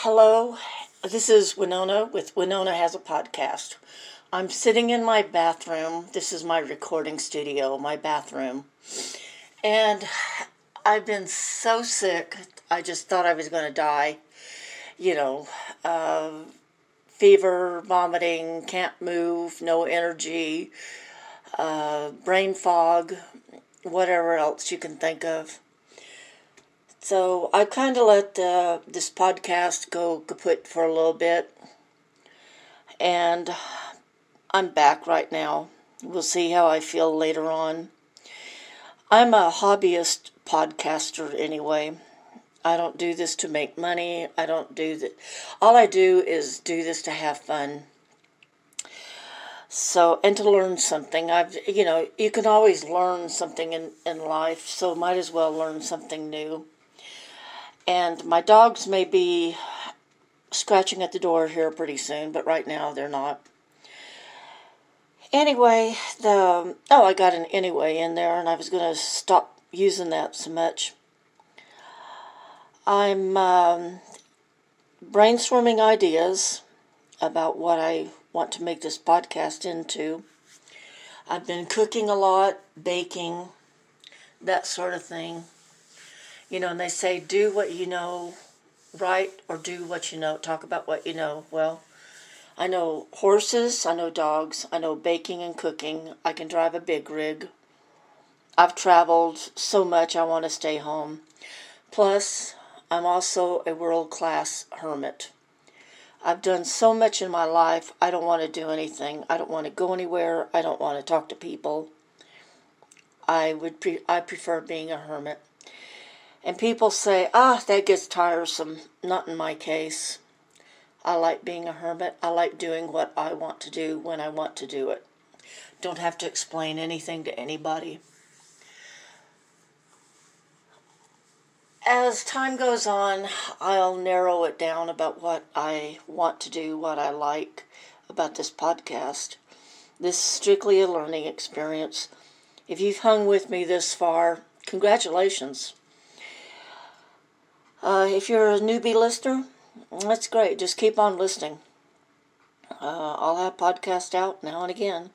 Hello. This is Winona with Winona Has a Podcast. I'm sitting in my bathroom. This is my recording studio, my bathroom. And I've been so sick, I just thought I was going to die. You know, uh, fever, vomiting, can't move, no energy, uh, brain fog, whatever else you can think of. So I kind of let uh, this podcast go kaput for a little bit. And I'm back right now. We'll see how I feel later on. I'm a hobbyist podcaster anyway. I don't do this to make money. I don't do that. All I do is do this to have fun. So, and to learn something. I've, you know, you can always learn something in, in life, so might as well learn something new. And my dogs may be scratching at the door here pretty soon, but right now they're not. Anyway, the oh, I got an anyway in there, and I was going to stop using that so much. I'm um, brainstorming ideas about what I want to make this podcast into. I've been cooking a lot, baking, that sort of thing. You know, and they say do what you know, right, or do what you know, talk about what you know. Well, I know horses, I know dogs, I know baking and cooking. I can drive a big rig. I've traveled so much I want to stay home. Plus, I'm also a world class hermit. I've done so much in my life, I don't want to do anything. I don't want to go anywhere. I don't want to talk to people. I would pre- I prefer being a hermit. And people say, ah, that gets tiresome. Not in my case. I like being a hermit. I like doing what I want to do when I want to do it. Don't have to explain anything to anybody. As time goes on, I'll narrow it down about what I want to do, what I like about this podcast. This is strictly a learning experience. If you've hung with me this far, congratulations. Uh, if you're a newbie listener, that's great. Just keep on listening. Uh, I'll have podcasts out now and again.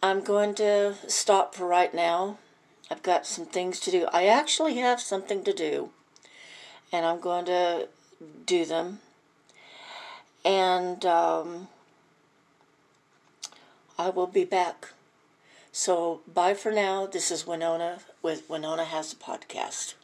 I'm going to stop for right now. I've got some things to do. I actually have something to do, and I'm going to do them. And um, I will be back. So, bye for now. This is Winona with Winona Has a Podcast.